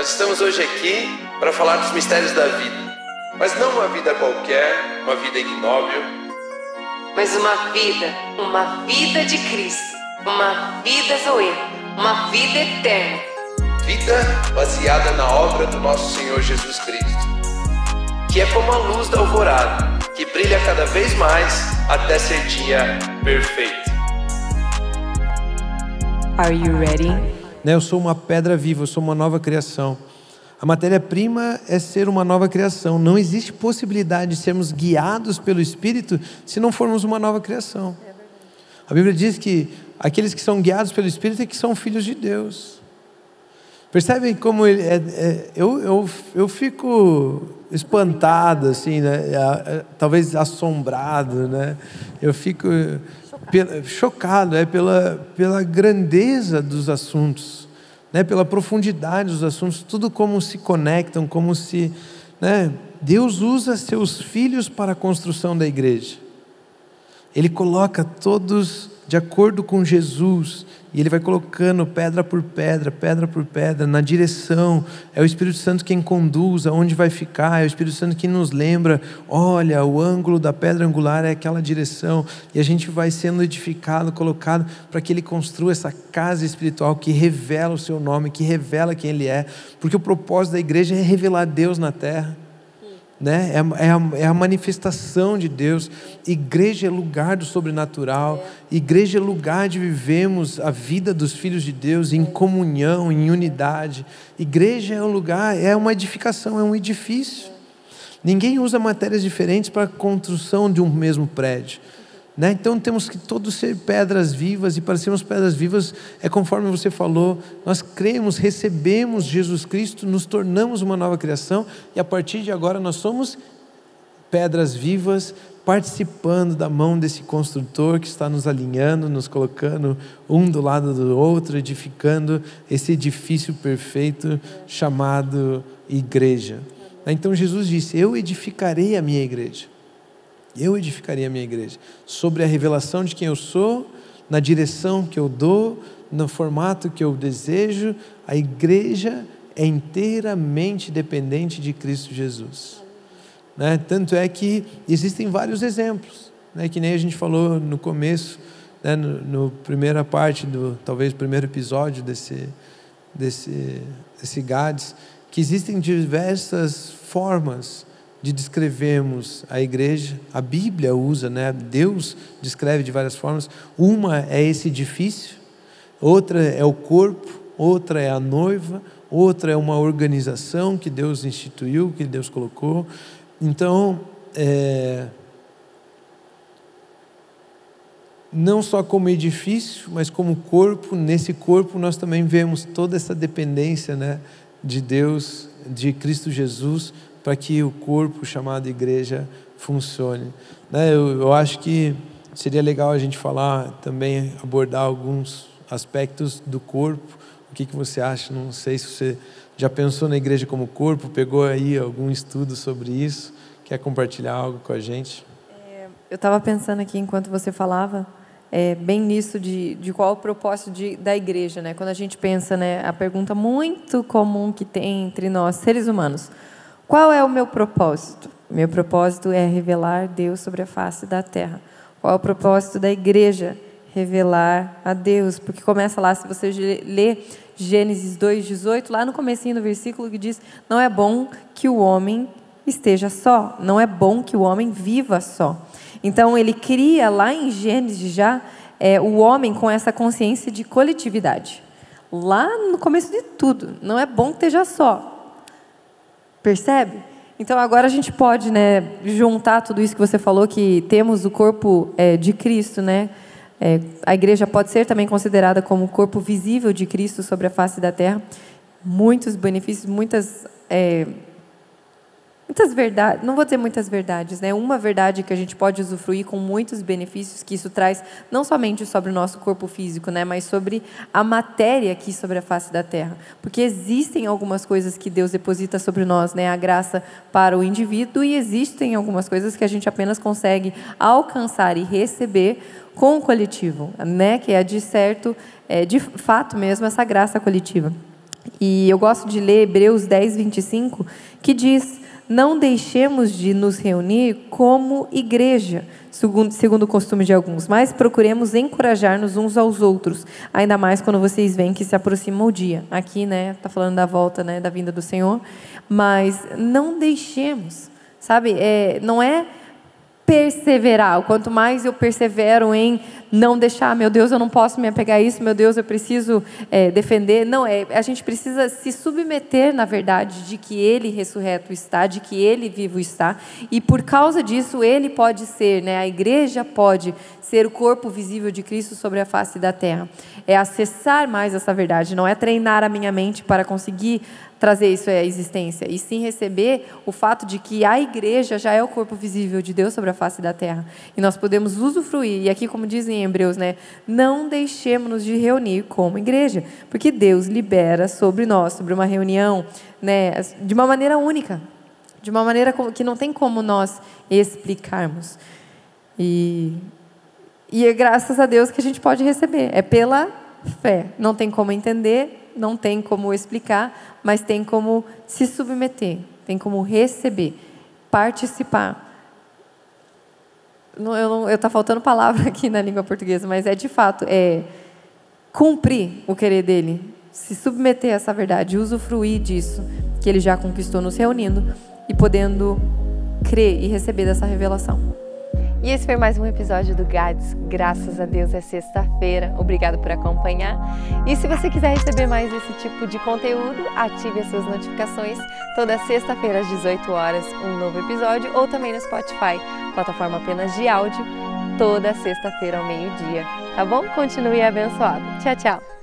Nós estamos hoje aqui para falar dos mistérios da vida, mas não uma vida qualquer, uma vida ignóbil, mas uma vida, uma vida de Cristo, uma vida Zoe, uma vida eterna. Vida baseada na obra do nosso Senhor Jesus Cristo, que é como a luz da alvorada, que brilha cada vez mais até ser dia perfeito. Are you ready? Né, eu sou uma pedra viva, eu sou uma nova criação. A matéria-prima é ser uma nova criação. Não existe possibilidade de sermos guiados pelo Espírito se não formos uma nova criação. A Bíblia diz que aqueles que são guiados pelo Espírito é que são filhos de Deus. Percebem como ele é, é, eu, eu, eu fico espantado, assim, né? talvez assombrado, né? Eu fico pela, chocado é pela, pela grandeza dos assuntos, né, pela profundidade dos assuntos, tudo como se conectam, como se. Né, Deus usa seus filhos para a construção da igreja. Ele coloca todos de acordo com Jesus, e ele vai colocando pedra por pedra, pedra por pedra, na direção. É o Espírito Santo quem conduz aonde vai ficar, é o Espírito Santo que nos lembra: olha, o ângulo da pedra angular é aquela direção. E a gente vai sendo edificado, colocado para que ele construa essa casa espiritual que revela o seu nome, que revela quem ele é. Porque o propósito da igreja é revelar Deus na terra né? É, é, a, é a manifestação de Deus. Igreja é lugar do sobrenatural. Igreja é lugar de vivemos a vida dos filhos de Deus em comunhão, em unidade. Igreja é um lugar, é uma edificação, é um edifício. Ninguém usa matérias diferentes para a construção de um mesmo prédio. Né? Então temos que todos ser pedras vivas, e para sermos pedras vivas, é conforme você falou, nós cremos, recebemos Jesus Cristo, nos tornamos uma nova criação, e a partir de agora nós somos pedras vivas, participando da mão desse construtor que está nos alinhando, nos colocando um do lado do outro, edificando esse edifício perfeito chamado igreja. Então Jesus disse: Eu edificarei a minha igreja. Eu edificaria a minha igreja sobre a revelação de quem eu sou, na direção que eu dou, no formato que eu desejo. A igreja é inteiramente dependente de Cristo Jesus. Né? Tanto é que existem vários exemplos, né? que nem a gente falou no começo, né? no, no primeira parte do talvez primeiro episódio desse desse desse Gades, que existem diversas formas de descrevermos a igreja, a Bíblia usa, né? Deus descreve de várias formas. Uma é esse edifício, outra é o corpo, outra é a noiva, outra é uma organização que Deus instituiu, que Deus colocou. Então, é, não só como edifício, mas como corpo, nesse corpo nós também vemos toda essa dependência né, de Deus, de Cristo Jesus, para que o corpo chamado igreja funcione. Né? Eu, eu acho que seria legal a gente falar também, abordar alguns aspectos do corpo. O que, que você acha? Não sei se você já pensou na igreja como corpo, pegou aí algum estudo sobre isso, quer compartilhar algo com a gente? É, eu estava pensando aqui enquanto você falava, é, bem nisso de, de qual o propósito de, da igreja, né? Quando a gente pensa, né, a pergunta muito comum que tem entre nós seres humanos, qual é o meu propósito? Meu propósito é revelar Deus sobre a face da terra. Qual é o propósito da igreja? Revelar a Deus. Porque começa lá, se você ler Gênesis 2,18, lá no comecinho do versículo que diz, não é bom que o homem esteja só, não é bom que o homem viva só. Então ele cria lá em Gênesis já é, o homem com essa consciência de coletividade. Lá no começo de tudo, não é bom que esteja só, Percebe? Então agora a gente pode né, juntar tudo isso que você falou, que temos o corpo é, de Cristo, né? É, a igreja pode ser também considerada como o corpo visível de Cristo sobre a face da terra. Muitos benefícios, muitas é, muitas verdades, não vou dizer muitas verdades, né? Uma verdade que a gente pode usufruir com muitos benefícios que isso traz, não somente sobre o nosso corpo físico, né? Mas sobre a matéria aqui sobre a face da terra. Porque existem algumas coisas que Deus deposita sobre nós, né? A graça para o indivíduo e existem algumas coisas que a gente apenas consegue alcançar e receber com o coletivo, né? Que é de certo, é, de fato mesmo, essa graça coletiva. E eu gosto de ler Hebreus 10, 25, que diz: Não deixemos de nos reunir como igreja, segundo, segundo o costume de alguns, mas procuremos encorajar-nos uns aos outros, ainda mais quando vocês veem que se aproxima o dia. Aqui, né, está falando da volta, né, da vinda do Senhor, mas não deixemos, sabe? É, não é perseverar. Quanto mais eu persevero em não deixar, meu Deus, eu não posso me apegar a isso, meu Deus, eu preciso é, defender. Não, é, a gente precisa se submeter, na verdade, de que Ele ressurreto está, de que Ele vivo está, e por causa disso Ele pode ser, né, a igreja pode ser o corpo visível de Cristo sobre a face da terra. É acessar mais essa verdade, não é treinar a minha mente para conseguir trazer isso à existência, e sim receber o fato de que a igreja já é o corpo visível de Deus sobre a face da terra. E nós podemos usufruir, e aqui, como dizem em Hebreus, né, não deixemos-nos de reunir como igreja, porque Deus libera sobre nós, sobre uma reunião, né, de uma maneira única, de uma maneira que não tem como nós explicarmos. E, e é graças a Deus que a gente pode receber, é pela fé. Não tem como entender, não tem como explicar, mas tem como se submeter, tem como receber, participar. Não, eu está faltando palavra aqui na língua portuguesa, mas é de fato é cumprir o querer dele, se submeter a essa verdade, usufruir disso que ele já conquistou nos reunindo e podendo crer e receber dessa revelação. E esse foi mais um episódio do GADS. Graças a Deus é sexta-feira. Obrigado por acompanhar. E se você quiser receber mais desse tipo de conteúdo, ative as suas notificações. Toda sexta-feira às 18 horas, um novo episódio, ou também no Spotify, plataforma apenas de áudio, toda sexta-feira ao meio-dia. Tá bom? Continue abençoado. Tchau, tchau.